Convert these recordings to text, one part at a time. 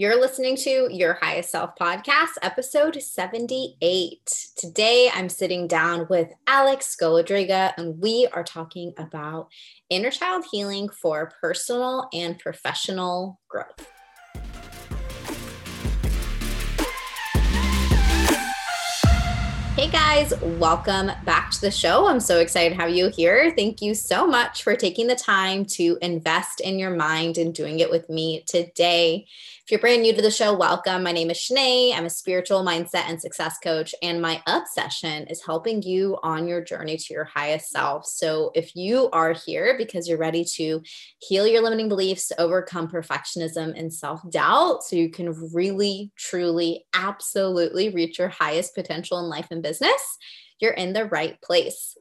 You're listening to Your Highest Self podcast, episode 78. Today, I'm sitting down with Alex Scoladriga, and we are talking about inner child healing for personal and professional growth. Hey guys, welcome back to the show. I'm so excited to have you here. Thank you so much for taking the time to invest in your mind and doing it with me today. If you're brand new to the show, welcome. My name is Shanae. I'm a spiritual mindset and success coach, and my obsession is helping you on your journey to your highest self. So, if you are here because you're ready to heal your limiting beliefs, overcome perfectionism and self doubt, so you can really, truly, absolutely reach your highest potential in life and business, you're in the right place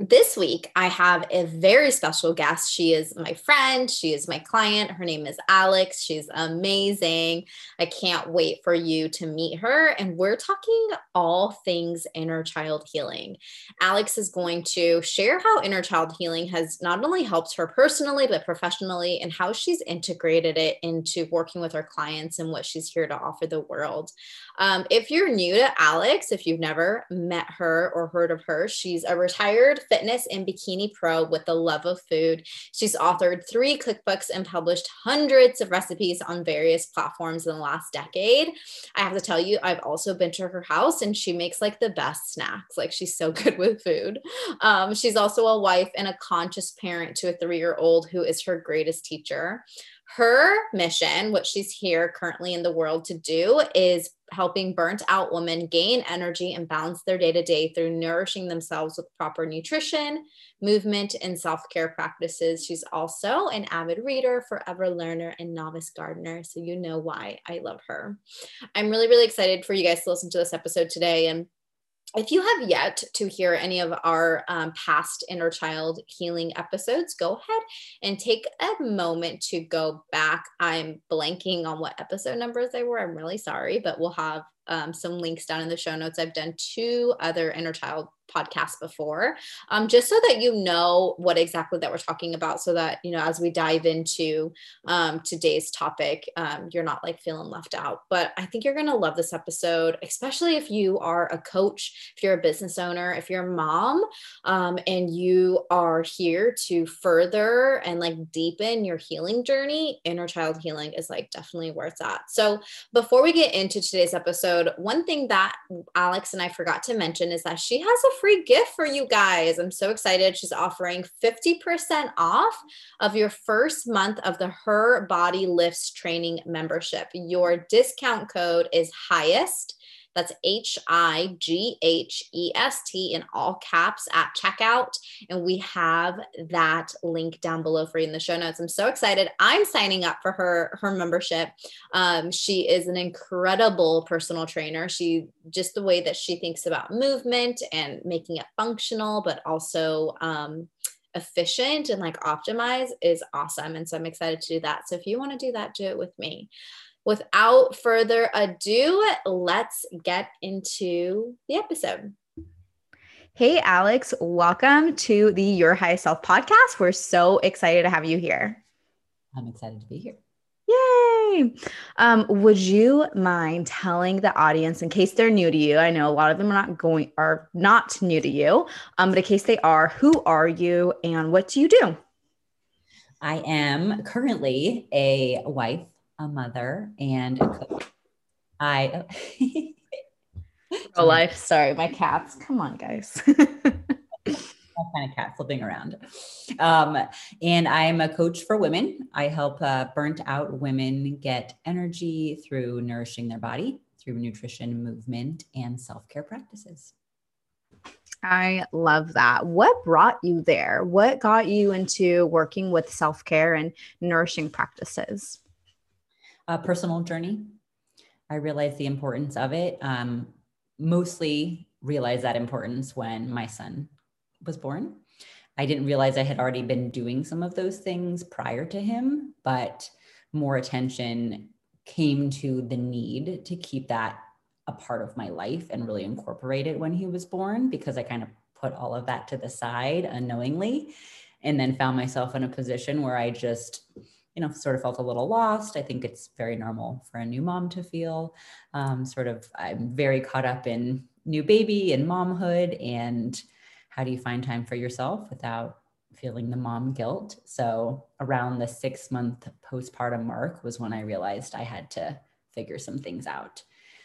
this week, I have a very special guest. She is my friend. She is my client. Her name is Alex. She's amazing. I can't wait for you to meet her. And we're talking all things inner child healing. Alex is going to share how inner child healing has not only helped her personally, but professionally, and how she's integrated it into working with her clients and what she's here to offer the world. Um, if you're new to Alex, if you've never met her or heard of her, she's a retired fitness and bikini pro with the love of food. She's authored three cookbooks and published hundreds of recipes on various platforms in the last decade. I have to tell you, I've also been to her house and she makes like the best snacks. Like she's so good with food. Um, she's also a wife and a conscious parent to a three year old who is her greatest teacher her mission, what she's here currently in the world to do, is helping burnt out women gain energy and balance their day to day through nourishing themselves with proper nutrition, movement, and self care practices. She's also an avid reader, forever learner, and novice gardener. So you know why I love her. I'm really, really excited for you guys to listen to this episode today. And if you have yet to hear any of our um, past inner child healing episodes, go ahead and take a moment to go back. I'm blanking on what episode numbers they were. I'm really sorry, but we'll have um, some links down in the show notes. I've done two other inner child podcasts before, um, just so that you know what exactly that we're talking about, so that you know as we dive into um, today's topic, um, you're not like feeling left out. But I think you're gonna love this episode, especially if you are a coach, if you're a business owner, if you're a mom, um, and you are here to further and like deepen your healing journey. Inner child healing is like definitely where it's at. So before we get into today's episode, one thing that Alex and I forgot to mention is that she has a free gift for you guys. I'm so excited. She's offering 50% off of your first month of the Her Body Lifts training membership. Your discount code is highest that's H I G H E S T in all caps at checkout. And we have that link down below for you in the show notes. I'm so excited. I'm signing up for her her membership. Um, she is an incredible personal trainer. She just the way that she thinks about movement and making it functional, but also um, efficient and like optimize is awesome. And so I'm excited to do that. So if you want to do that, do it with me without further ado, let's get into the episode. Hey, Alex, welcome to the Your Highest Self podcast. We're so excited to have you here. I'm excited to be here. Yay! Um, would you mind telling the audience, in case they're new to you? I know a lot of them are not going are not new to you, um, but in case they are, who are you and what do you do? I am currently a wife, a mother and a coach. I real life. Sorry, my cats. Come on, guys. kind of cat flipping around. Um, and I'm a coach for women. I help uh, burnt out women get energy through nourishing their body through nutrition, movement, and self care practices. I love that. What brought you there? What got you into working with self care and nourishing practices? A personal journey. I realized the importance of it. Um, mostly realized that importance when my son was born. I didn't realize I had already been doing some of those things prior to him, but more attention came to the need to keep that a part of my life and really incorporate it when he was born because I kind of put all of that to the side unknowingly and then found myself in a position where I just you know, sort of felt a little lost. I think it's very normal for a new mom to feel um, sort of, I'm very caught up in new baby and momhood. And how do you find time for yourself without feeling the mom guilt? So, around the six month postpartum mark was when I realized I had to figure some things out.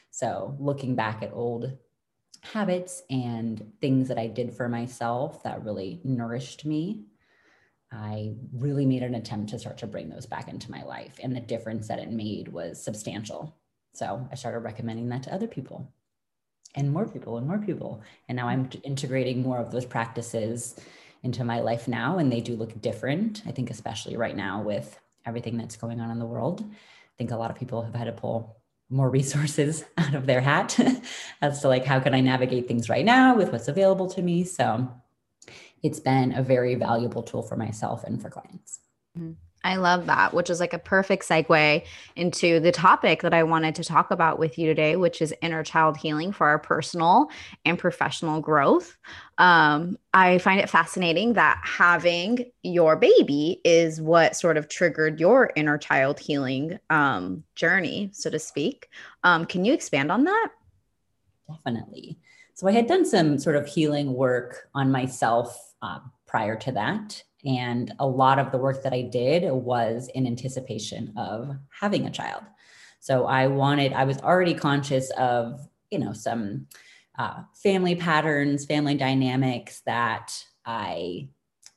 So, looking back at old habits and things that I did for myself that really nourished me I really made an attempt to start to bring those back into my life. And the difference that it made was substantial. So I started recommending that to other people and more people and more people. And now I'm integrating more of those practices into my life now. And they do look different. I think, especially right now with everything that's going on in the world. I think a lot of people have had to pull more resources out of their hat as to like how can I navigate things right now with what's available to me. So it's been a very valuable tool for myself and for clients. Mm-hmm. I love that, which is like a perfect segue into the topic that I wanted to talk about with you today, which is inner child healing for our personal and professional growth. Um, I find it fascinating that having your baby is what sort of triggered your inner child healing um, journey, so to speak. Um, can you expand on that? Definitely. So I had done some sort of healing work on myself uh, prior to that. And a lot of the work that I did was in anticipation of having a child. So I wanted, I was already conscious of, you know, some uh, family patterns, family dynamics that I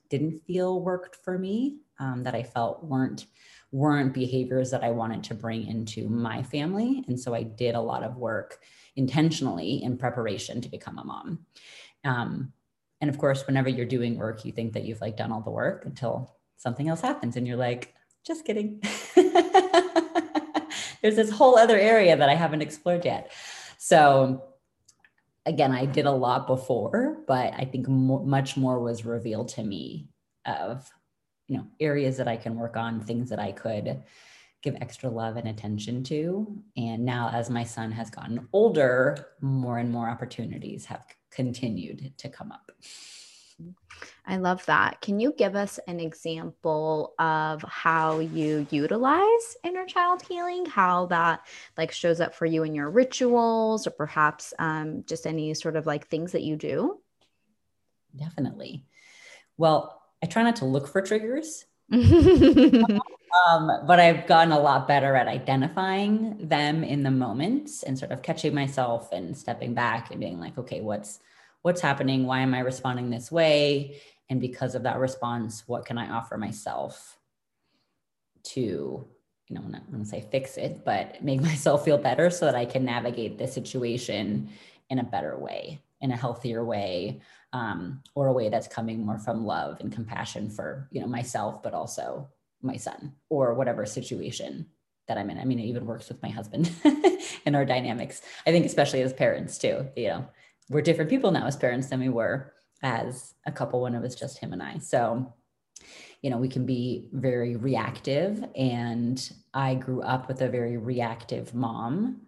didn't feel worked for me, um, that I felt weren't weren't behaviors that I wanted to bring into my family. And so I did a lot of work intentionally in preparation to become a mom. Um, and of course whenever you're doing work you think that you've like done all the work until something else happens and you're like just kidding. There's this whole other area that i haven't explored yet. So again i did a lot before but i think much more was revealed to me of you know areas that i can work on things that i could give extra love and attention to. And now as my son has gotten older more and more opportunities have continued to come up. I love that. Can you give us an example of how you utilize inner child healing, how that like shows up for you in your rituals or perhaps um, just any sort of like things that you do? Definitely. Well, I try not to look for triggers. um, but I've gotten a lot better at identifying them in the moment and sort of catching myself and stepping back and being like, okay, what's what's happening? Why am I responding this way? And because of that response, what can I offer myself to, you know, not want to say fix it, but make myself feel better so that I can navigate the situation in a better way, in a healthier way, um, or a way that's coming more from love and compassion for, you know, myself, but also my son or whatever situation that I'm in. I mean, it even works with my husband and our dynamics. I think, especially as parents, too, you know, we're different people now as parents than we were as a couple when it was just him and I. So, you know, we can be very reactive. And I grew up with a very reactive mom.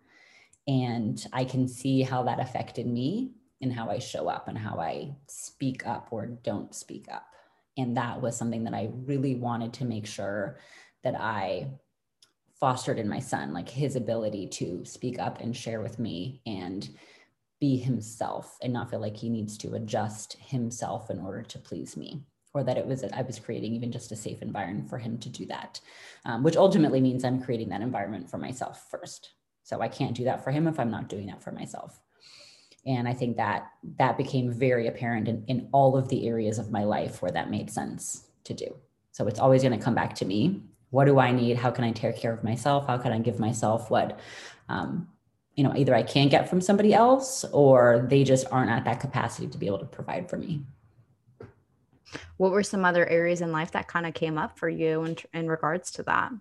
And I can see how that affected me and how I show up and how I speak up or don't speak up. And that was something that I really wanted to make sure that I fostered in my son, like his ability to speak up and share with me and be himself and not feel like he needs to adjust himself in order to please me or that it was that i was creating even just a safe environment for him to do that um, which ultimately means i'm creating that environment for myself first. So i can't do that for him if i'm not doing that for myself and i think that that became very apparent in, in all of the areas of my life where that made sense to do. So it's always going to come back to me. What do i need? How can i take care of myself? How can i give myself what um, you know either i can't get from somebody else or they just aren't at that capacity to be able to provide for me. What were some other areas in life that kind of came up for you in, in regards to that?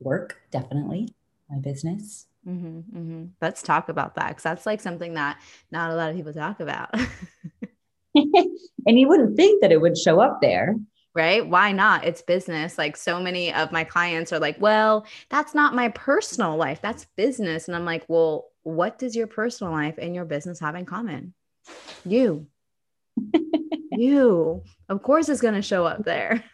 Work definitely. My business mm-hmm, mm-hmm. let's talk about that because that's like something that not a lot of people talk about and you wouldn't think that it would show up there right? Why not? It's business. Like so many of my clients are like, well, that's not my personal life. That's business. And I'm like, well, what does your personal life and your business have in common? You. you. Of course, it's going to show up there.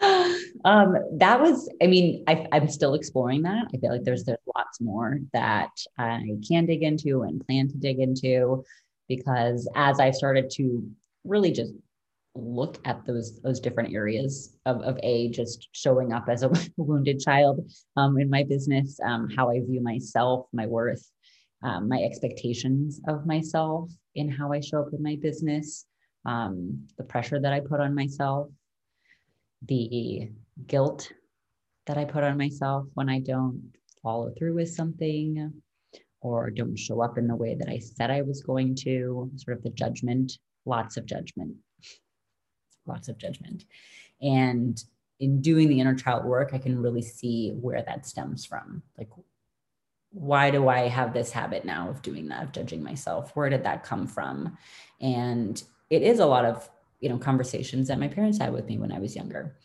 Um, that was, I mean, I, am still exploring that. I feel like there's there's lots more that I can dig into and plan to dig into, because as I started to really just look at those those different areas of, of a just showing up as a wounded child um, in my business, um, how I view myself, my worth, um, my expectations of myself, in how I show up in my business, um, the pressure that I put on myself the guilt that I put on myself when I don't follow through with something or don't show up in the way that I said I was going to, sort of the judgment, lots of judgment, lots of judgment. And in doing the inner child work, I can really see where that stems from. Like, why do I have this habit now of doing that, of judging myself? Where did that come from? And it is a lot of you know conversations that my parents had with me when i was younger.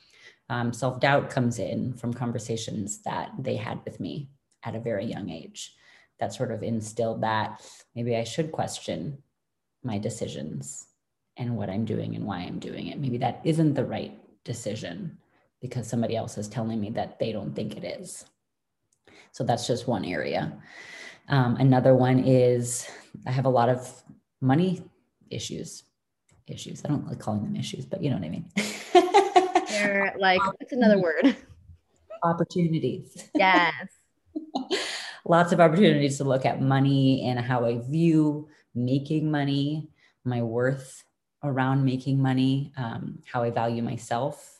Um, self-doubt comes in from conversations that they had with me at a very young age that sort of instilled that maybe i should question my decisions and what i'm doing and why i'm doing it. Maybe that isn't the right decision because somebody else is telling me that they don't think it is. So that's just one area. Um, another one is i have a lot of money issues issues. I don't like calling them issues, but you know what I mean. They're like, what's another word? Opportunities. Yes. Lots of opportunities to look at money and how I view making money, my worth around making money, um, how I value myself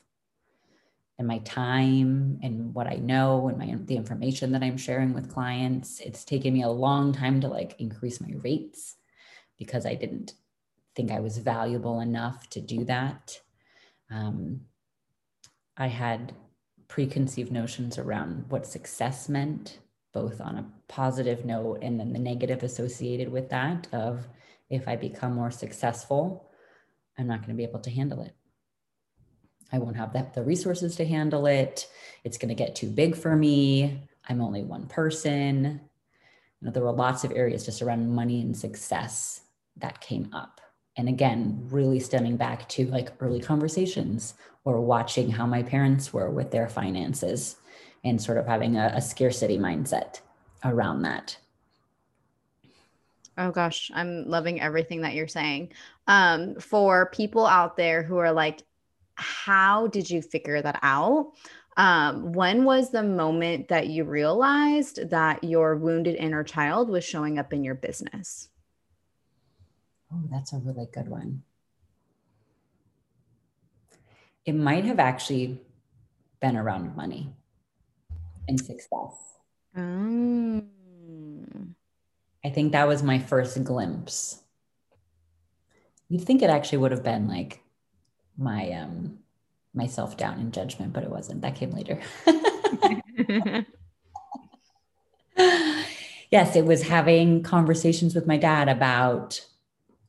and my time and what I know and my the information that I'm sharing with clients. It's taken me a long time to like increase my rates because I didn't think I was valuable enough to do that. Um, I had preconceived notions around what success meant, both on a positive note and then the negative associated with that of if I become more successful, I'm not going to be able to handle it. I won't have the, the resources to handle it. It's going to get too big for me. I'm only one person. You know, there were lots of areas just around money and success that came up and again really stemming back to like early conversations or watching how my parents were with their finances and sort of having a, a scarcity mindset around that Oh gosh, I'm loving everything that you're saying. Um, for people out there who are like, how did you figure that out? Um, when was the moment that you realized that your wounded inner child was showing up in your business? Oh, that's a really good one. It might have actually been around money and success. Mm. I think that was my first glimpse. You'd think it actually would have been like my um my self doubt and judgment, but it wasn't. That came later. yes, it was having conversations with my dad about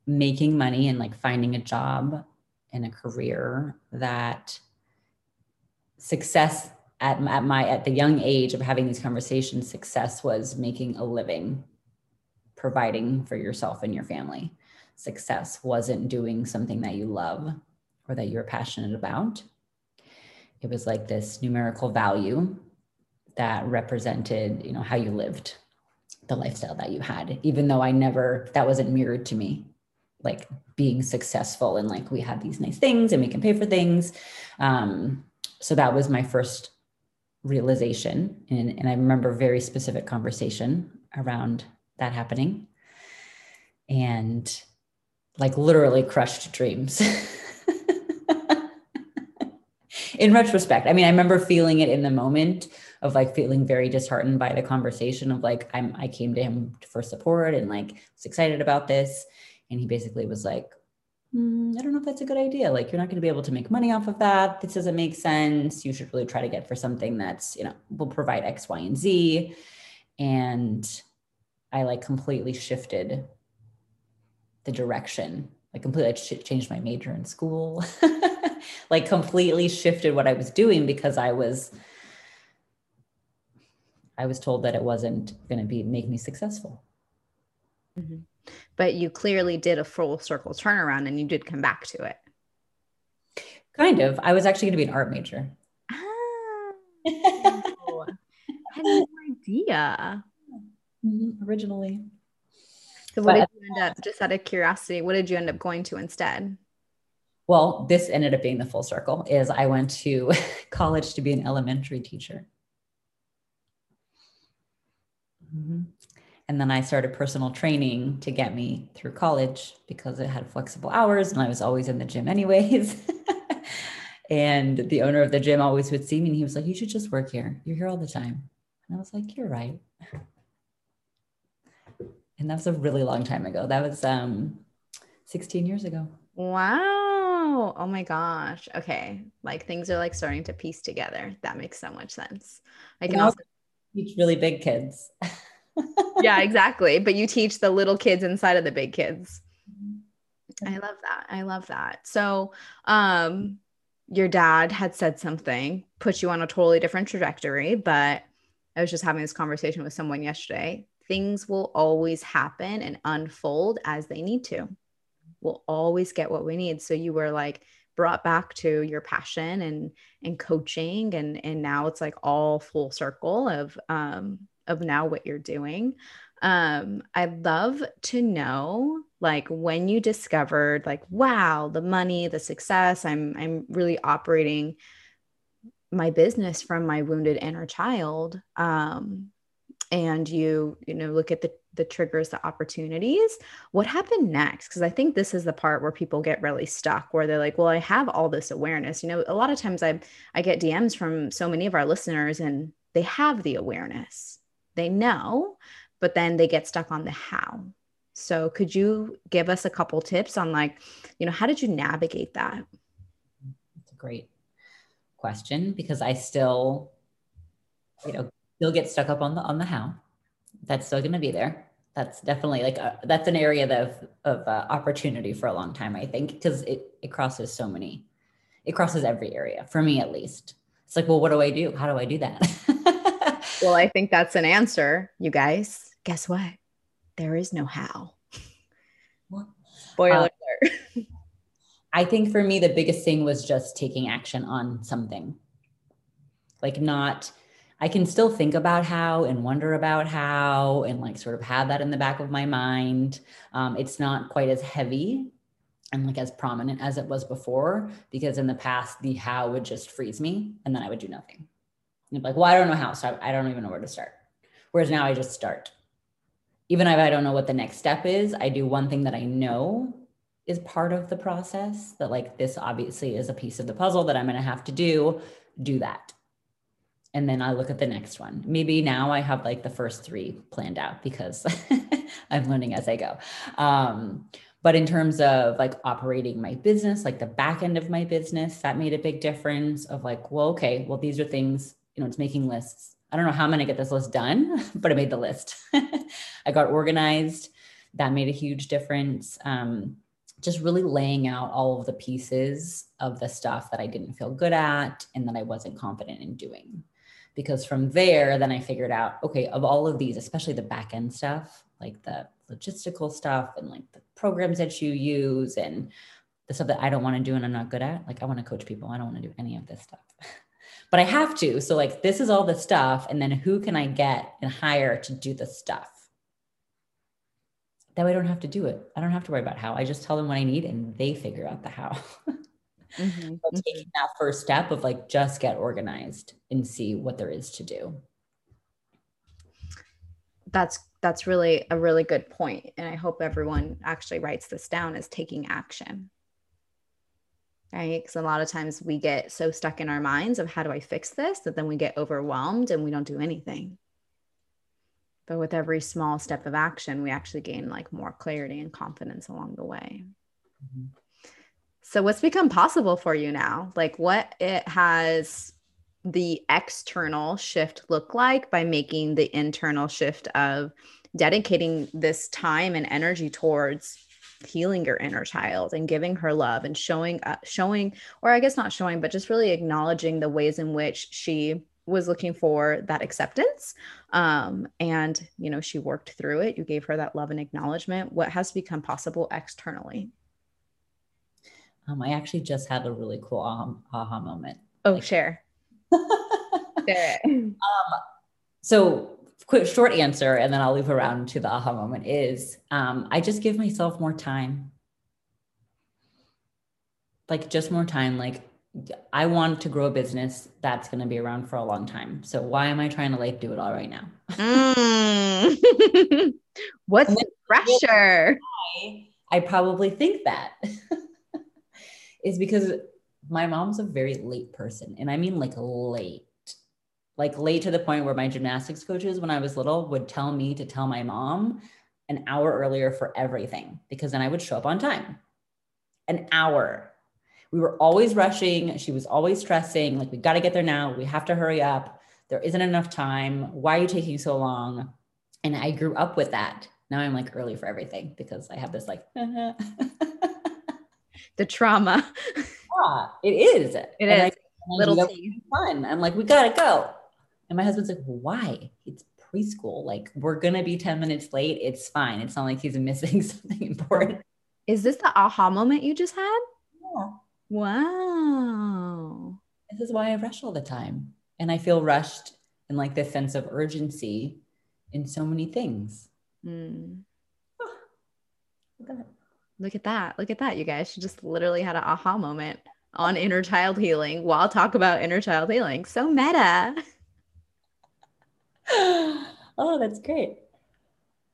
making money and like finding a job and a career that success at, at my at the young age of having these conversations success was making a living providing for yourself and your family. Success wasn't doing something that you love or that you're passionate about. It was like this numerical value that represented you know how you lived the lifestyle that you had even though i never that wasn't mirrored to me like being successful and like we have these nice things and we can pay for things. Um, so that was my first realization. And, and i remember very specific conversation around that happening. And like literally crushed dreams. In retrospect i mean i remember feeling it in the moment of like feeling very disheartened by the conversation of like i'm i came to him for support and like was excited about this and he basically was like, mm, I don't know if that's a good idea. Like, you're not going to be able to make money off of that. This doesn't make sense. You should really try to get for something that's, you know, will provide X, Y, and Z. And I like completely shifted the direction, like completely changed my major in school, like completely shifted what I was doing because I was. I was told that it wasn't going to be make me successful. Mm-hmm but you clearly did a full circle turnaround and you did come back to it. Kind of. I was actually going to be an art major. Oh, I had no idea. Mhm, Originally. So what But- did you end up, just out of curiosity, what did you end up going to instead? Well, this ended up being the full circle is I went to college to be an elementary teacher. Mhm. And then I started personal training to get me through college because it had flexible hours and I was always in the gym anyways. and the owner of the gym always would see me and he was like, You should just work here. You're here all the time. And I was like, You're right. And that was a really long time ago. That was um 16 years ago. Wow. Oh my gosh. Okay. Like things are like starting to piece together. That makes so much sense. I can And also, teach really big kids. yeah, exactly. But you teach the little kids inside of the big kids. I love that. I love that. So, um, your dad had said something, put you on a totally different trajectory, but I was just having this conversation with someone yesterday. Things will always happen and unfold as they need to. We'll always get what we need. So you were like brought back to your passion and and coaching and and now it's like all full circle of um of now what you're doing. Um I'd love to know like when you discovered like wow the money the success i'm i'm really operating my business from my wounded inner child um and you you know look at the the triggers the opportunities. What happened next? Because i think this is the part where people get really stuck where they're like well i have all this awareness. You know a lot of times i i get dms from so many of our listeners and they have the awareness they know but then they get stuck on the how so could you give us a couple tips on like, you know, how did you navigate that? It's a great question because I still, you know, still get stuck up on the on the how. That's still going to be there. That's definitely like a, that's an area of of uh, opportunity for a long time. I think because it it crosses so many, it crosses every area for me at least. It's like, well, what do I do? How do I do that? Well, I think that's an answer, you guys. Guess what? There is no how. Spoiler Uh, alert. I think for me, the biggest thing was just taking action on something. Like, not, I can still think about how and wonder about how and like sort of have that in the back of my mind. Um, it's not quite as heavy and like as prominent as it was before because in the past, the how would just freeze me and then I would do nothing. And like, well, I don't know how, so I, I don't even know where to start. Whereas now I just start. Even if I don't know what the next step is, I do one thing that I know is part of the process that like this obviously is a piece of the puzzle that i'm going to have to do do that and then i look at the next one maybe now i have like the first three planned out because i'm learning as i go um, but in terms of like operating my business like the back end of my business that made a big difference of like well okay well these are things you know it's making lists i don't know how i'm going to get this list done but i made the list i got organized that made a huge difference um, just really laying out all of the pieces of the stuff that I didn't feel good at and that I wasn't confident in doing. Because from there, then I figured out, okay, of all of these, especially the back end stuff, like the logistical stuff and like the programs that you use and the stuff that I don't want to do and I'm not good at, like I want to coach people. I don't want to do any of this stuff. But I have to. So, like, this is all the stuff. And then who can I get and hire to do the stuff? that way I don't have to do it. I don't have to worry about how. I just tell them what I need and they figure out the how. Mhm, But mhm. taking that first step of like just get organized and see what there is to do. That's that's really a really good point, and I hope everyone actually writes this down as taking action. Right? Because a lot of times we get so stuck in our minds of how do I fix this that then we get overwhelmed and we don't do anything. But with every small step of action, we actually gain like more clarity and confidence along the way. Mhm. So what's become possible for you now? Like what it has the external shift look like by making the internal shift of dedicating this time and energy towards healing your inner child and giving her love and showing uh, showing or I guess not showing but just really acknowledging the ways in which she was looking for that acceptance um, and you know she worked through it you gave her that love and acknowledgement what has become possible externally Um, I actually just had a really cool aha, aha moment. Oh, like, share. share um, so, quick, short answer, and then I'll leave around to the aha moment is um, I just give myself more time. Like, just more time. Like, I want to grow a business that's going to be around for a long time. So why am I trying to like do it all right now? Mm. What's the pressure? I, I probably think that is because my mom's a very late person. And I mean like late, like late to the point where my gymnastics coaches, when I was little, would tell me to tell my mom an hour earlier for everything because then I would show up on time. An hour we were always rushing. She was always stressing, like, we got to get there now. We have to hurry up. There isn't enough time. Why are you taking so long? And I grew up with that. Now I'm like early for everything because I have this like the trauma. Yeah, it is. It and is. I, Little fun. I'm like, we gotta go. And my husband's like, why? It's preschool. Like, we're gonna be 10 minutes late. It's fine. It's not like he's missing something important. Is this the aha moment you just had? Yeah. Wow. This is why I rush all the time. And I feel rushed in like this sense of urgency in so many things. Mm. Oh, look, at look at that. Look at that, you guys. She just literally had an aha moment on inner child healing while talk about inner child healing. So meta. oh, that's great.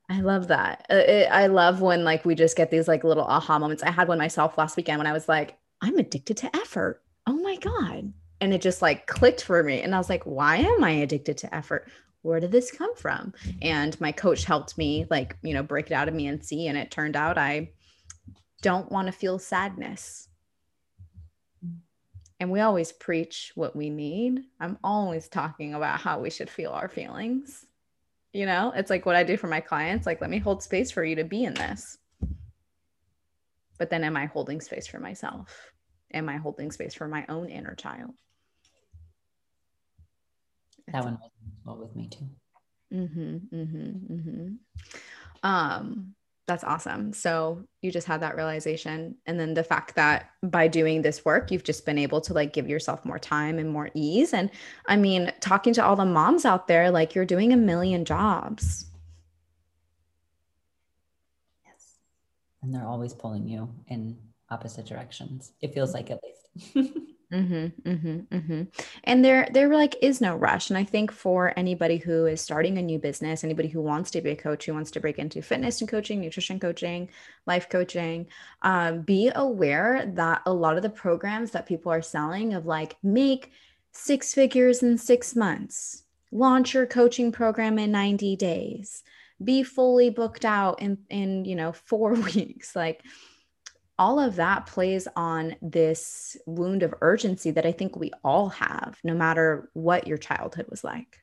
I love that. Uh, it, I love when like we just get these like little aha moments. I had one myself last weekend when I was like, I'm addicted to effort. Oh my God. And it just like clicked for me. And I was like, why am I addicted to effort? Where did this come from? And my coach helped me, like, you know, break it out of me and see. And it turned out I don't want to feel sadness. And we always preach what we need. I'm always talking about how we should feel our feelings. You know, it's like what I do for my clients like, let me hold space for you to be in this. But then am I holding space for myself? am I holding space for my own inner child? That one was well with me too. Mm-hmm, mm-hmm, mm-hmm. Um, that's awesome. So you just had that realization. And then the fact that by doing this work, you've just been able to like give yourself more time and more ease. And I mean, talking to all the moms out there, like you're doing a million jobs. Yes. And they're always pulling you in opposite directions. It feels like at least. Mm-hmm, mm-hmm, mm-hmm. And there, there like is no rush. And I think for anybody who is starting a new business, anybody who wants to be a coach, who wants to break into fitness and coaching, nutrition coaching, life coaching, um, be aware that a lot of the programs that people are selling of like make six figures in six months, launch your coaching program in 90 days, be fully booked out in, in, you know, four weeks. Like, all of that plays on this wound of urgency that I think we all have, no matter what your childhood was like.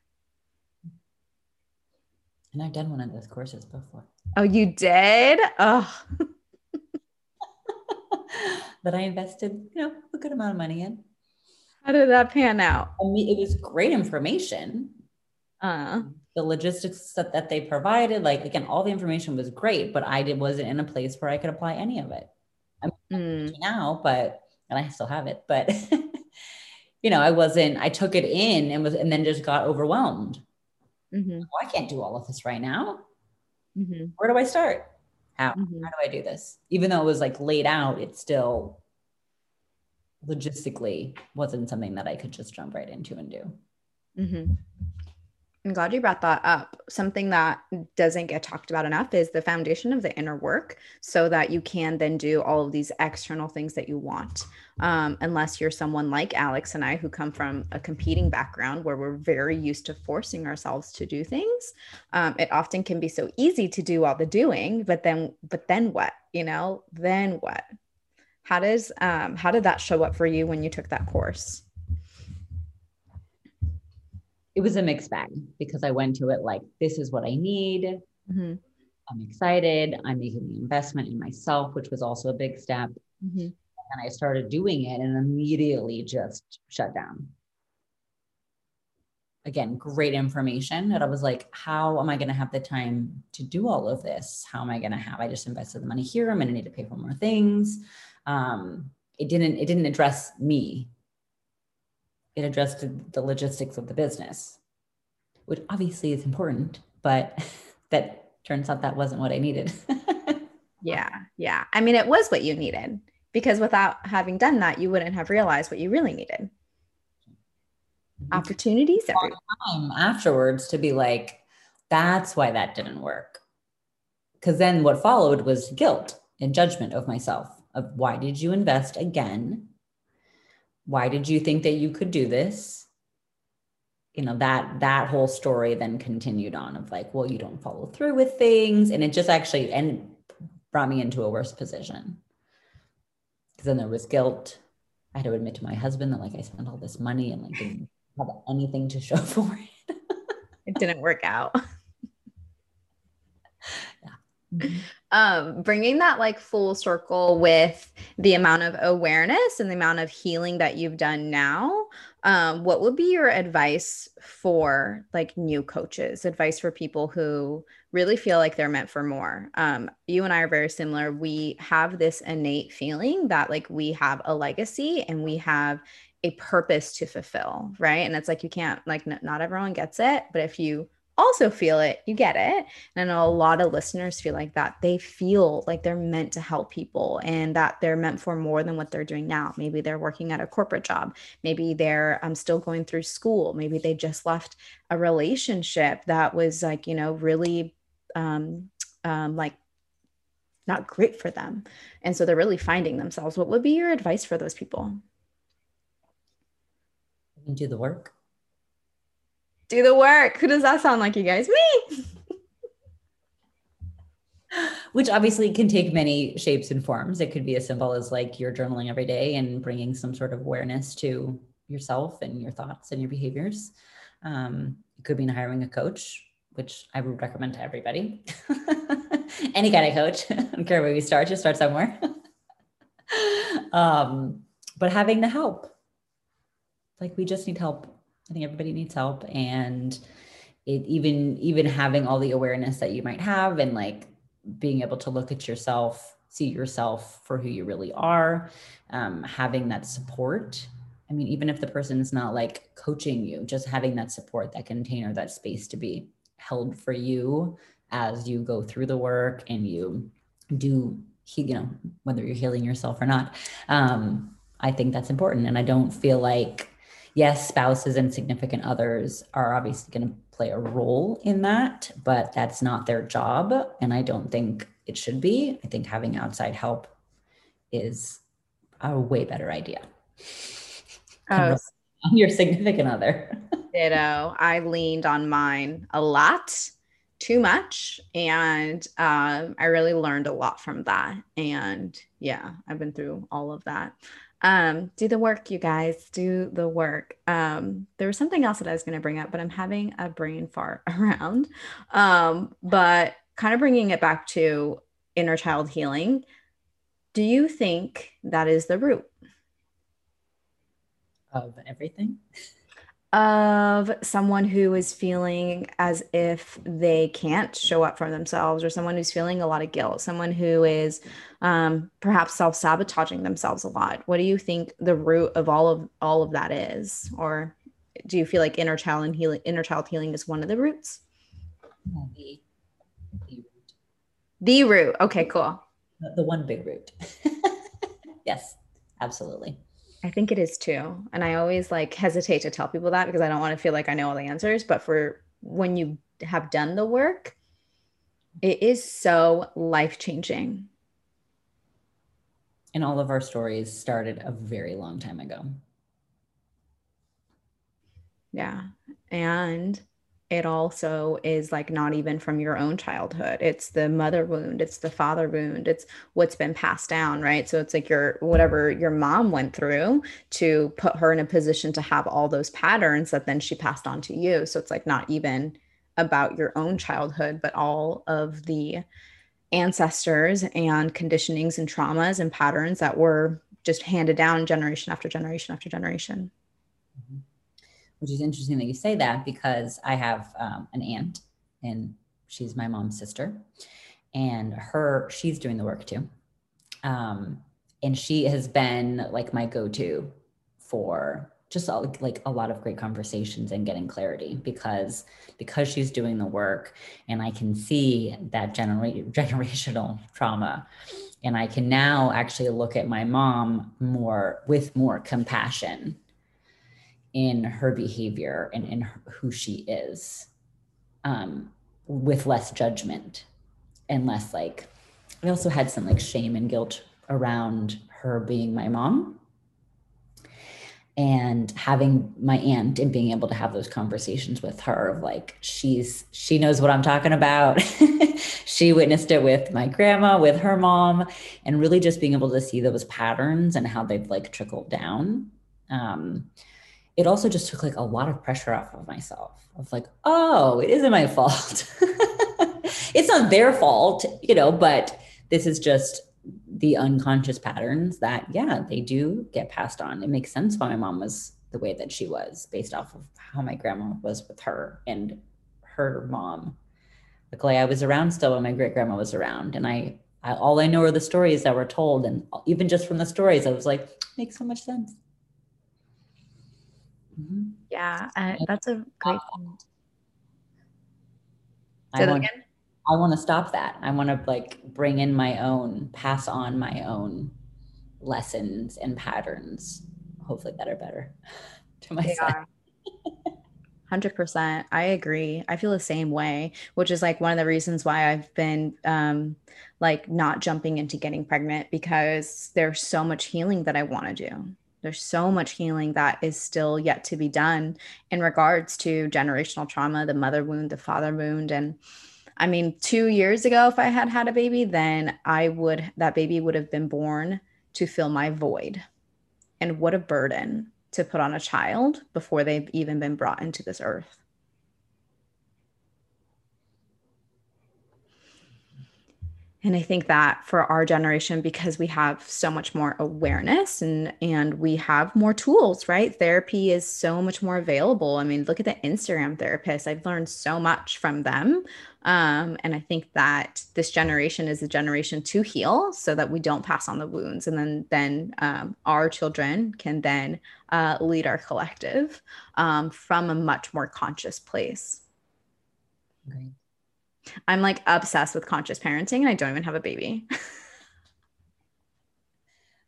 And I've done one of those courses before. Oh, you did? Oh. that I invested, you know, a good amount of money in. How did that pan out? I mean, it was great information. Uh, the logistics that, that they provided, like again, all the information was great, but I did wasn't in a place where I could apply any of it. I'm mm. now, but and I still have it, but you know, I wasn't. I took it in and was, and then just got overwhelmed. Mm-hmm. Oh, I can't do all of this right now. Mm-hmm. Where do I start? How? Mm-hmm. How do I do this? Even though it was like laid out, it still logistically wasn't something that I could just jump right into and do. I'm glad you brought that up. Something that doesn't get talked about enough is the foundation of the inner work so that you can then do all of these external things that you want. Um, unless you're someone like Alex and I, who come from a competing background where we're very used to forcing ourselves to do things, um, it often can be so easy to do all the doing, but then, but then what? You know, then what? How does um, how did that show up for you when you took that course? It was a mixed bag because I went to it like, this is what I need. Mm-hmm. I'm excited. I'm making the investment in myself, which was also a big step. Mm-hmm. And I started doing it and immediately just shut down. Again, great information. And I was like, how am I going to have the time to do all of this? How am I going to have? I just invested the money here. I'm going to need to pay for more things. Um, it didn't it didn't address me it addressed the logistics of the business which obviously is important but that turns out that wasn't what i needed yeah yeah i mean it was what you needed because without having done that you wouldn't have realized what you really needed mm-hmm. opportunities every time afterwards to be like that's why that didn't work because then what followed was guilt and judgment of myself of why did you invest again? Why did you think that you could do this? You know, that that whole story then continued on of like, well, you don't follow through with things. And it just actually and brought me into a worse position. Because then there was guilt. I had to admit to my husband that like I spent all this money and like didn't have anything to show for it. it didn't work out. yeah. Um, bringing that like full circle with the amount of awareness and the amount of healing that you've done now um, what would be your advice for like new coaches? Advice for people who really feel like they're meant for more? Um, you and i are very similar. We have this innate feeling that like we have a legacy and we have a purpose to fulfill right? And it's like you can't like n- not everyone gets it but if you also feel it, you get it. And a lot of listeners feel like that. They feel like they're meant to help people and that they're meant for more than what they're doing now. Maybe they're working at a corporate job. Maybe they're um, still going through school. Maybe they just left a relationship that was like, you know, really um, um, like not great for them. And so they're really finding themselves. What would be your advice for those people? Do the work do the work. Who does that sound like, you guys? Me. Which obviously can take many shapes and forms. It could be as simple as like you're journaling every day and bringing some sort of awareness to yourself and your thoughts and your behaviors. Um, it could be hiring a coach, which I would recommend to everybody. Any kind of coach. I don't care where we start, just start somewhere. um, but having the help. Like we just need help I think everybody needs help and it even even having all the awareness that you might have and like being able to look at yourself, see yourself for who you really are, um, having that support. I mean, even if the person's not like coaching you, just having that support, that container, that space to be held for you as you go through the work and you do, you know, whether you're healing yourself or not. Um, I think that's important. And I don't feel like yes, spouses and significant others are obviously going to play a role in that, but that's not their job. And I don't think it should be. I think having outside help is a way better idea. Oh, your significant other. Ditto. I leaned on mine a lot, too much. And um, I really learned a lot from that. And yeah, I've been through all of that um do the work you guys do the work. Um there was something else that i was going to bring up but i'm having a brain fart around. Um but kind of bringing it back to inner child healing do you think that is the root? Of everything of someone who is feeling as if they can't show up for themselves or someone who's feeling a lot of guilt someone who is um, perhaps self-sabotaging themselves a lot. What do you think the root of all of all of that is? Or do you feel like inner child and healing inner child healing is one of the roots? The, the root. The root. Okay cool. The, the one big root. Yes absolutely I think it is too. And I always like hesitate to tell people that because I don't want to feel like I know all the answers. But for when you have done the work, it is so life changing. And all of our stories started a very long time ago. Yeah. And it also is like not even from your own childhood. It's the mother wound it's the father wound it's what's been passed down right? So it's like your whatever your mom went through to put her in a position to have all those patterns that then she passed on to you. So it's like not even about your own childhood but all of the ancestors and conditionings and traumas and patterns that were just handed down generation after generation after generation. Mm-hmm which is interesting that you say that because I have um, an aunt and she's my mom's sister and her she's doing the work too. Um, and she has been like my go-to for just like a lot of great conversations and getting clarity because because she's doing the work and I can see that genera- generational trauma. And I can now actually look at my mom more with more compassion in her behavior and in who she is um, with less judgment and less like I also had some like shame and guilt around her being my mom and having my aunt and being able to have those conversations with her of like she's she knows what i'm talking about. She witnessed it with my grandma with her mom and really just being able to see those patterns and how they've like trickled down. Um, it also just took like a lot of pressure off of myself of like oh it isn't my fault. It's not their fault you know but this is just the unconscious patterns that yeah they do get passed on. It makes sense why my mom was the way that she was based off of how my grandma was with her and her mom. Luckily i was around still when my great grandma was around and I, I all i know are the stories that were told and even just from the stories i was like makes so much sense mm-hmm. yeah uh, that's a great point Say that again I want to stop that. I want to like bring in my own, pass on my own lessons and patterns, hopefully that are better to myself. Hundred percent. I agree. I feel the same way, which is like one of the reasons why I've been um like not jumping into getting pregnant because there's so much healing that I want to do. There's so much healing that is still yet to be done in regards to generational trauma, the mother wound, the father wound, and I mean, two years ago, if I had had a baby, then I would, that baby would have been born to fill my void. And what a burden to put on a child before they've even been brought into this earth. And i think that for our generation because we have so much more awareness and and we have more tools right? Therapy is so much more available. I mean look at the instagram therapists. I've learned so much from them. Um, and i think that this generation is a generation to heal so that we don't pass on the wounds. And then then um, our children can then uh, lead our collective um, from a much more conscious place. Great. I'm like obsessed with conscious parenting and I don't even have a baby.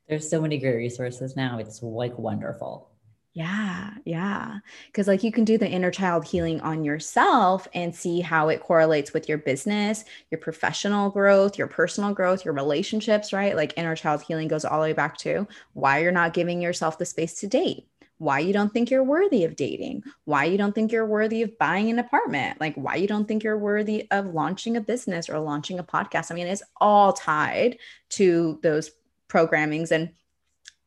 There's so many great resources now. It's like wonderful. Yeah, yeah. Because, like, you can do the inner child healing on yourself and see how it correlates with your business, your professional growth, your personal growth, your relationships, right? Like, inner child healing goes all the way back to why you're not giving yourself the space to date why you don't think you're worthy of dating, why you don't think you're worthy of buying an apartment, like why you don't think you're worthy of launching a business or launching a podcast. I mean, it's all tied to those programmings. And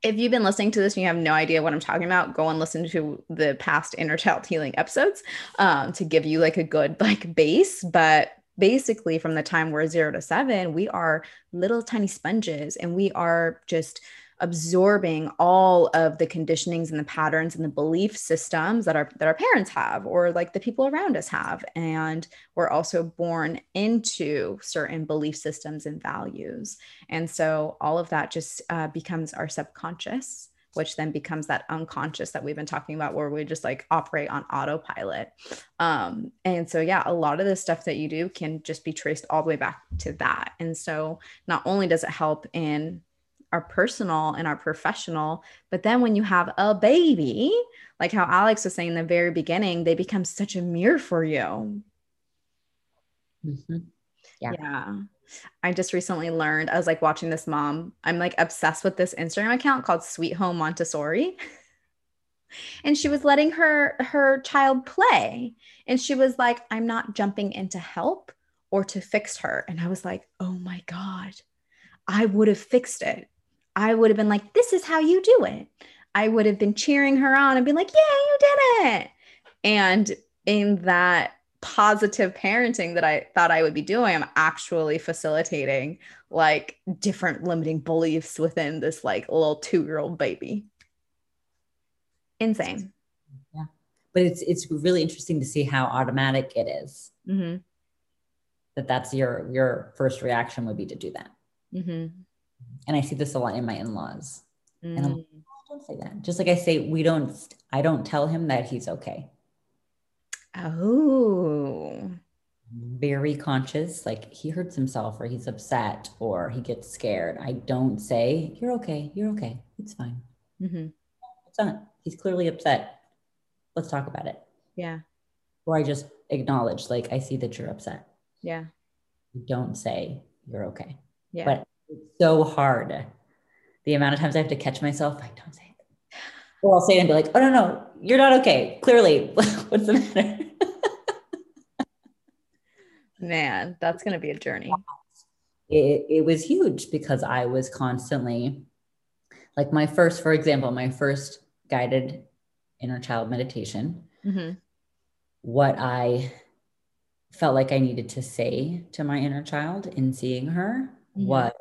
if you've been listening to this and you have no idea what I'm talking about, go and listen to the past inner child healing episodes um, to give you like a good like base. But basically, from the time we're zero to seven, we are little tiny sponges and we are just absorbing all of the conditionings and the patterns and the belief systems that our that our parents have or like the people around us have. And we're also born into certain belief systems and values. And so all of that just uh, becomes our subconscious which then becomes that unconscious that we've been talking about where we just like operate on autopilot. Um, and so yeah a lot of the stuff that you do can just be traced all the way back to that. And so not only does it help in our personal and our professional. But then when you have a baby, like how Alex was saying in the very beginning, they become such a mirror for you. Mm-hmm. Yeah. Yeah. I just recently learned, I was like watching this mom. I'm like obsessed with this Instagram account called Sweet Home Montessori. and she was letting her her child play. And she was like, I'm not jumping in to help or to fix her. And I was like, oh my God, I would have fixed it. I would have been like, this is how you do it. I would have been cheering her on and be like, yeah, you did it. And in that positive parenting that I thought I would be doing, I'm actually facilitating like different limiting beliefs within this like little two year old baby. Insane. Yeah. But it's, it's really interesting to see how automatic it is. Mm-hmm. That that's your, your first reaction would be to do that. Mm-hmm and I see this a lot in my in-laws. Mm. And I'm like, "Oh, don't say that. Just like I say, we don't, I don't tell him that he's okay. oh. Very conscious, like he hurts himself or he's upset or he gets scared. I don't say, you're okay, you're okay, it's fine. Mm-hmm. It's not. He's clearly upset. Let's talk about it. Yeah. Or I just acknowledge, like, I see that you're upset. Yeah. Don't say you're okay. Yeah. But it's so hard. The amount of times I have to catch myself, like, don't say it. Or I'll say it and be like, oh, no, no, you're not okay. Clearly, what's the matter? Man, that's going to be a journey. it, it was huge because I was constantly like my first, for example, my first guided inner child meditation, hmm what I felt like I needed to say to my inner child in seeing her Mhm. was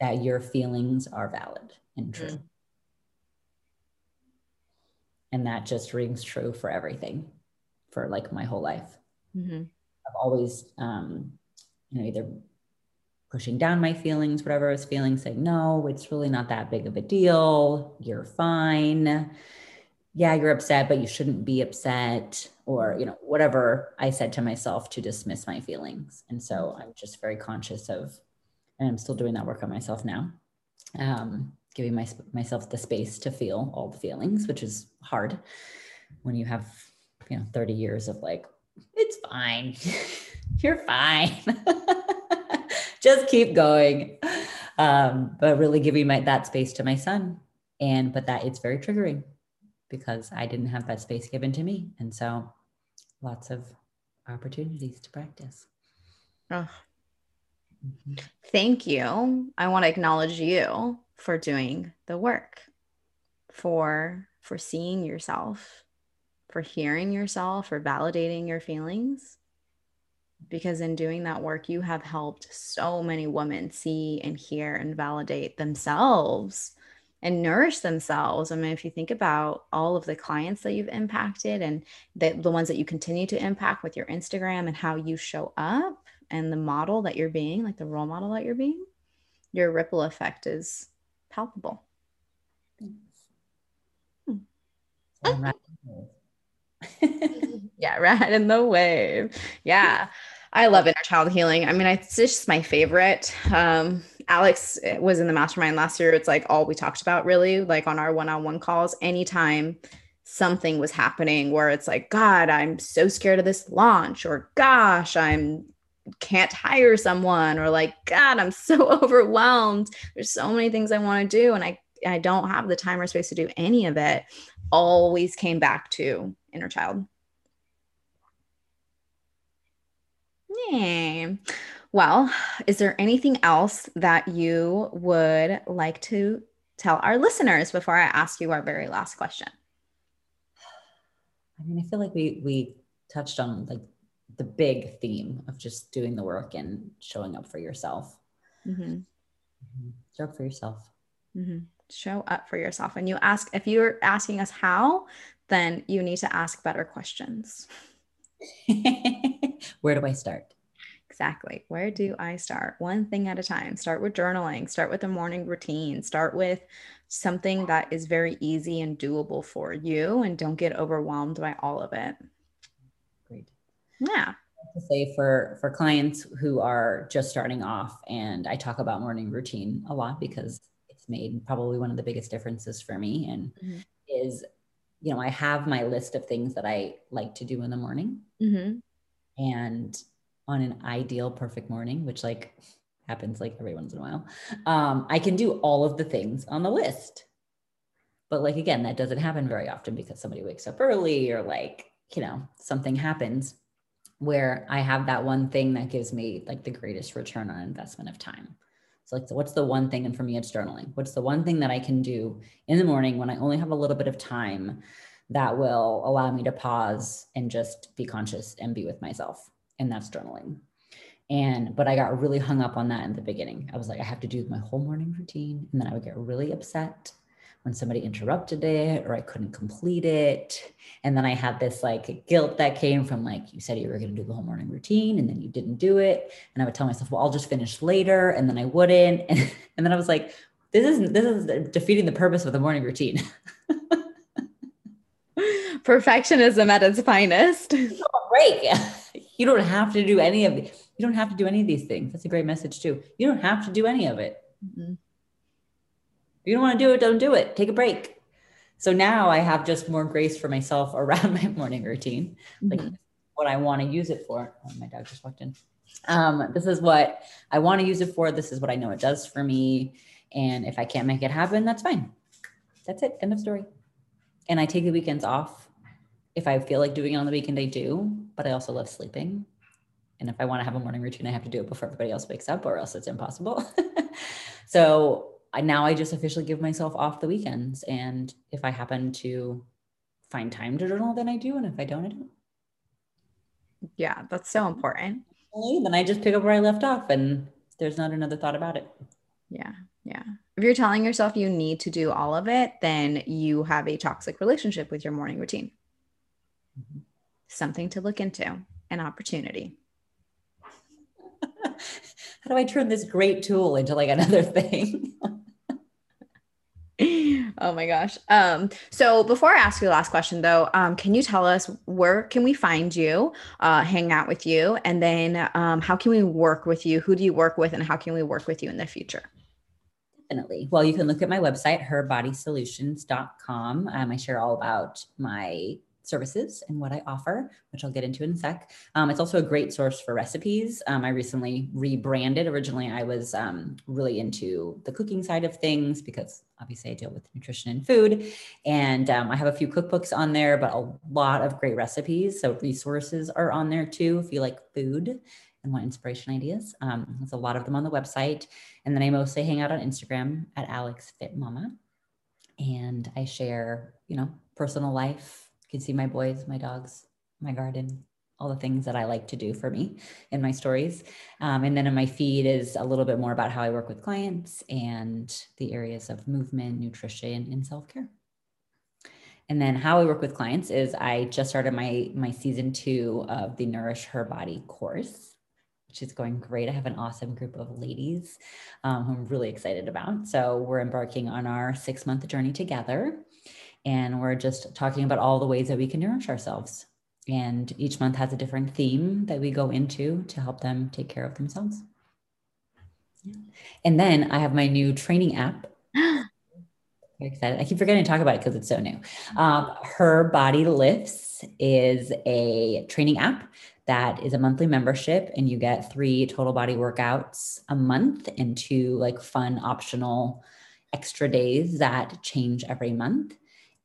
that your feelings are valid and true. Mm. And that just rings true for everything for like my whole life. hmm I've always, um, you know, either pushing down my feelings, whatever I was feeling, saying, no, it's really not that big of a deal. You're fine. Yeah, you're upset, but you shouldn't be upset, or, you know, whatever I said to myself to dismiss my feelings. And so I'm just very conscious of, and I'm still doing that work on myself now, um, giving my, myself the space to feel all the feelings, which is hard when you have, you know, 30 years of like, it's fine. You're fine. Just keep going. Um, but really giving my that space to my son. And but that it's very triggering because I didn't have that space given to me. And so lots of opportunities to practice. Oh, Thank you. I want to acknowledge you for doing the work, for for seeing yourself, for hearing yourself, for validating your feelings. Because in doing that work, you have helped so many women see and hear and validate themselves and nourish themselves. I mean, if you think about all of the clients that you've impacted and the, the ones that you continue to impact with your Instagram and how you show up and the model that you're being, like the role model that you're being, your ripple effect is palpable. Hmm. Right. Yeah, right in the wave. Yeah. I love inner child healing. I mean, it's just my favorite. Um, Alex was in the mastermind last year. It's like all we talked about, really, like on our one on one calls. Anytime something was happening where it's like, God, I'm so scared of this launch, or gosh, I'm can't hire someone, or like, God, I'm so overwhelmed. There's so many things I want to do, and I I don't have the time or space to do any of it. Always came back to inner child. Yeah. Well, is there anything else that you would like to tell our listeners before I ask you our very last question? I mean, I feel like we we touched on like the big theme of just doing the work and showing up for yourself. Mhm. Show up for yourself. Mhm. Show up for yourself. And you ask, if you're asking us how, then you need to ask better questions. Where do I start? Exactly. Where do I start? One thing at a time. Start with journaling, start with a morning routine, start with something that is very easy and doable for you, and don't get overwhelmed by all of it. Great. Yeah. to say for for clients who are just starting off and i talk about morning routine a lot because it's made probably one of the biggest differences for me and Mhm. is you know i have my list of things that i like to do in the morning Mm-hmm. and on an ideal perfect morning which like happens like every once in a while um, i can do all of the things on the list but like again that doesn't happen very often because somebody wakes up early or like you know something happens where i have that one thing that gives me like the greatest return on investment of time. So like so what's the one thing and for me it's journaling. What's the one thing that i can do in the morning when i only have a little bit of time that will allow me to pause and just be conscious and be with myself? And that's journaling. And but i got really hung up on that in the beginning. I was like i have to do my whole morning routine and then i would get really upset when somebody interrupted it or i couldn't complete it and then i had this like guilt that came from like you said you were going to do the whole morning routine and then you didn't do it and i would tell myself well i'll just finish later and then i wouldn't and, and then i was like this is this is defeating the purpose of the morning routine. Perfectionism at its finest. Break. You don't have to do any of it. You don't have to do any of these things. That's a great message too. You don't have to do any of it. Mm-hmm. You don't want to do it, don't do it. Take a break. So now I have just more grace for myself around my morning routine, like mm-hmm. what I want to use it for. Oh, my dog just walked in. Um, this is what I want to use it for. This is what I know it does for me. And if I can't make it happen, that's fine. That's it. End of story. And I take the weekends off. If I feel like doing it on the weekend, I do, but I also love sleeping. And if I want to have a morning routine, I have to do it before everybody else wakes up, or else it's impossible. so I, now I just officially give myself off the weekends. And if I happen to find time to journal, then I do. And if I don't, I don't. Yeah, that's so important. Then I just pick up where I left off, and there's not another thought about it. Yeah. Yeah. If you're telling yourself you need to do all of it, then you have a toxic relationship with your morning routine. Mm-hmm. Something to look into, an opportunity. How do I turn this great tool into like another thing? oh my gosh. Um, so before I ask you the last question though, um, can you tell us where can we find you, uh, hang out with you, and then um, how can we work with you? Who do you work with and how can we work with you in the future? Definitely. Well, you can look at my website, herbodysolutions.com. Um, I share all about my services and what I offer, which I'll get into in a sec. Um, it's also a great source for recipes. Um, I recently rebranded. Originally, I was um, really into the cooking side of things because obviously I deal with nutrition and food. And um, I have a few cookbooks on there, but a lot of great recipes. So resources are on there too if you like food and want inspiration ideas. Um, there's a lot of them on the website. And then I mostly hang out on Instagram at Alex Fit Mama. And I share, you know, personal life, can see my boys, my dogs, my garden, all the things that I like to do for me in my stories. Um, and then in my feed is a little bit more about how I work with clients and the areas of movement, nutrition, and self care. And then how I work with clients is I just started my my season two of the Nourish Her Body course, which is going great. I have an awesome group of ladies um, who I'm really excited about. So we're embarking on our six month journey together. And we're just talking about all the ways that we can nourish ourselves. And each month has a different theme that we go into to help them take care of themselves. And then I have my new training app. Very excited. I keep forgetting to talk about it because it's so new. Um, Her Body Lifts is a training app that is a monthly membership, and you get three total body workouts a month and two like fun optional extra days that change every month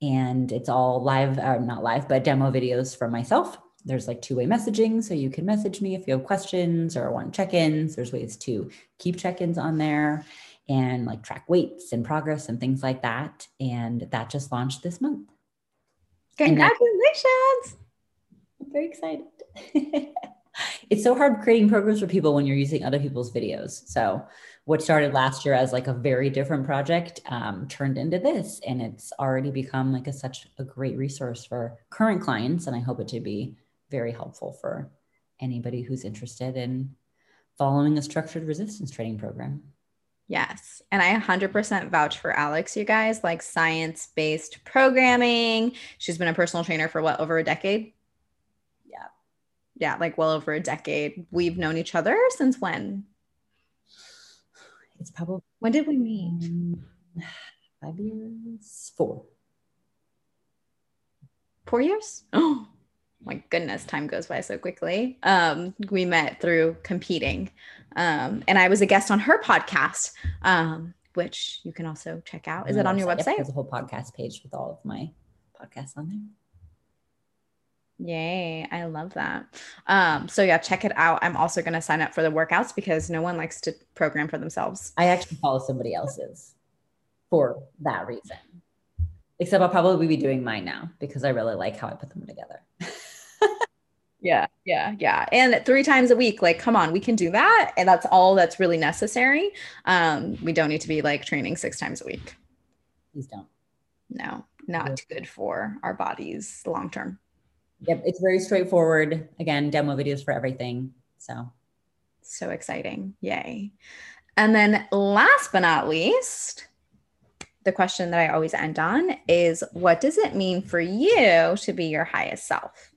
and it's all live, or uh, not live, but demo videos from myself. There's like two way messaging. So you can message me if you have questions or want check ins. There's ways to keep check ins on there and like track weights and progress and things like that. And that just launched this month. Congratulations! I'm very excited. it's so hard creating programs for people when you're using other people's videos. So what started last year as like a very different project um, turned into this and it's already become like a such a great resource for current clients and i hope it to be very helpful for anybody who's interested in following a structured resistance training program Yes. And I 100% vouch for Alex, you guys, like science based programming. She's been a personal trainer for what, over a decade? Yeah. Like well over a decade. We've known each other since when? It's probably when did we meet? Five years, four. Four years? Oh my goodness, time goes by so quickly. Um, we met through competing. Um, and I was a guest on her podcast, um, which you can also check out. Is it on your website? Yep, there's a whole podcast page with all of my podcasts on there. Yay, I love that. Um, so yeah, check it out. I'm also going to sign up for the workouts because no one likes to program for themselves. I actually follow somebody else's for that reason. Except I'll probably be doing mine now because I really like how I put them together. yeah, yeah, yeah. And three times a week, like, come on, we can do that. And that's all that's really necessary. Um, we don't need to be like training six times a week. Please don't. No, not good for our bodies long term. Yep, it's very straightforward. Again, demo videos for everything. So, so exciting. Yay. And then last but not least, the question that I always end on is what does it mean for you to be your highest self?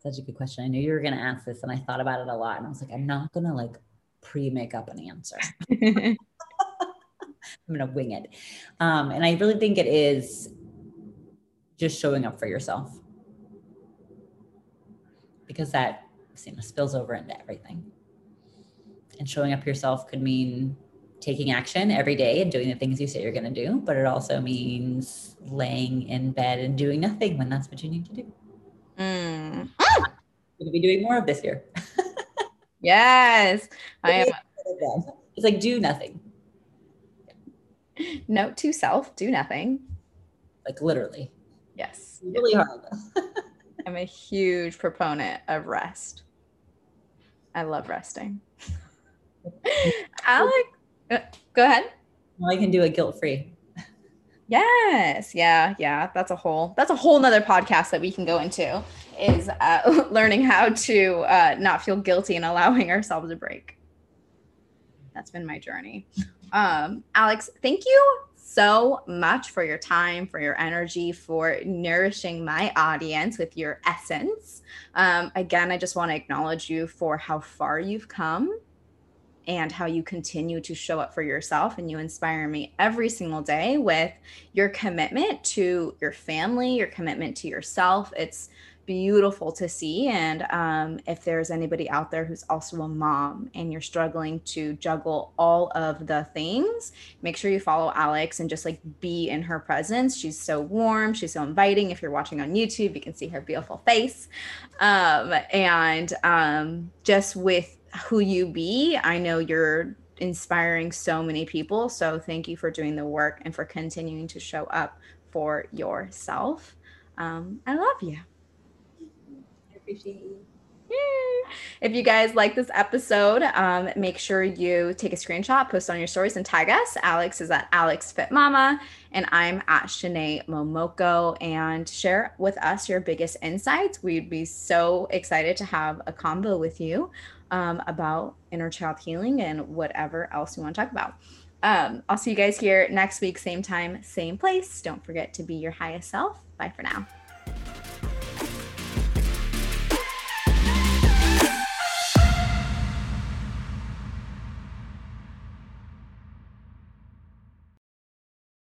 Such a good question. I knew you were going to ask this and I thought about it a lot and I was like, I'm not going to like pre make up an answer. I'm going to wing it. Um, and I really think it is just showing up for yourself because that you know, spills over into everything. And showing up yourself could mean taking action every day and doing the things you say you're going to do, but it also means laying in bed and doing nothing when that's what you need to do. Mm. I'm going to be doing more of this year. yes, I am. It's like do nothing. Note to self: do nothing. Like literally. Yes. Really hard. I'm a huge proponent of rest. I love resting. Alex, uh, go ahead. Well, I can do it guilt free. Yes. Yeah. Yeah. That's a whole, that's a whole nother podcast that we can go into is uh, learning how to uh, not feel guilty and allowing ourselves a break. That's been my journey. Um, Alex, thank you so much for your time, for your energy, for nourishing my audience with your essence. Um, again, I just want to acknowledge you for how far you've come and how you continue to show up for yourself. And you inspire me every single day with your commitment to your family, your commitment to yourself. It's beautiful to see. And um, if there's anybody out there who's also a mom and you're struggling to juggle all of the things, make sure you follow Alex and just like be in her presence. She's so warm, she's so inviting. If you're watching on YouTube, you can see her beautiful face. Um, and um, just with who you be, I know you're inspiring so many people. So thank you for doing the work and for continuing to show up for yourself. Um, I love you appreciate you. If you guys like this episode, um, make sure you take a screenshot, post on your stories, and tag us. Alex is at Alex Fit Mama, and I'm at Shanae Momoko. And share with us your biggest insights. We'd be so excited to have a combo with you um, about inner child healing and whatever else you want to talk about. Um, I'll see you guys here next week, same time, same place. Don't forget to be your highest self. Bye for now.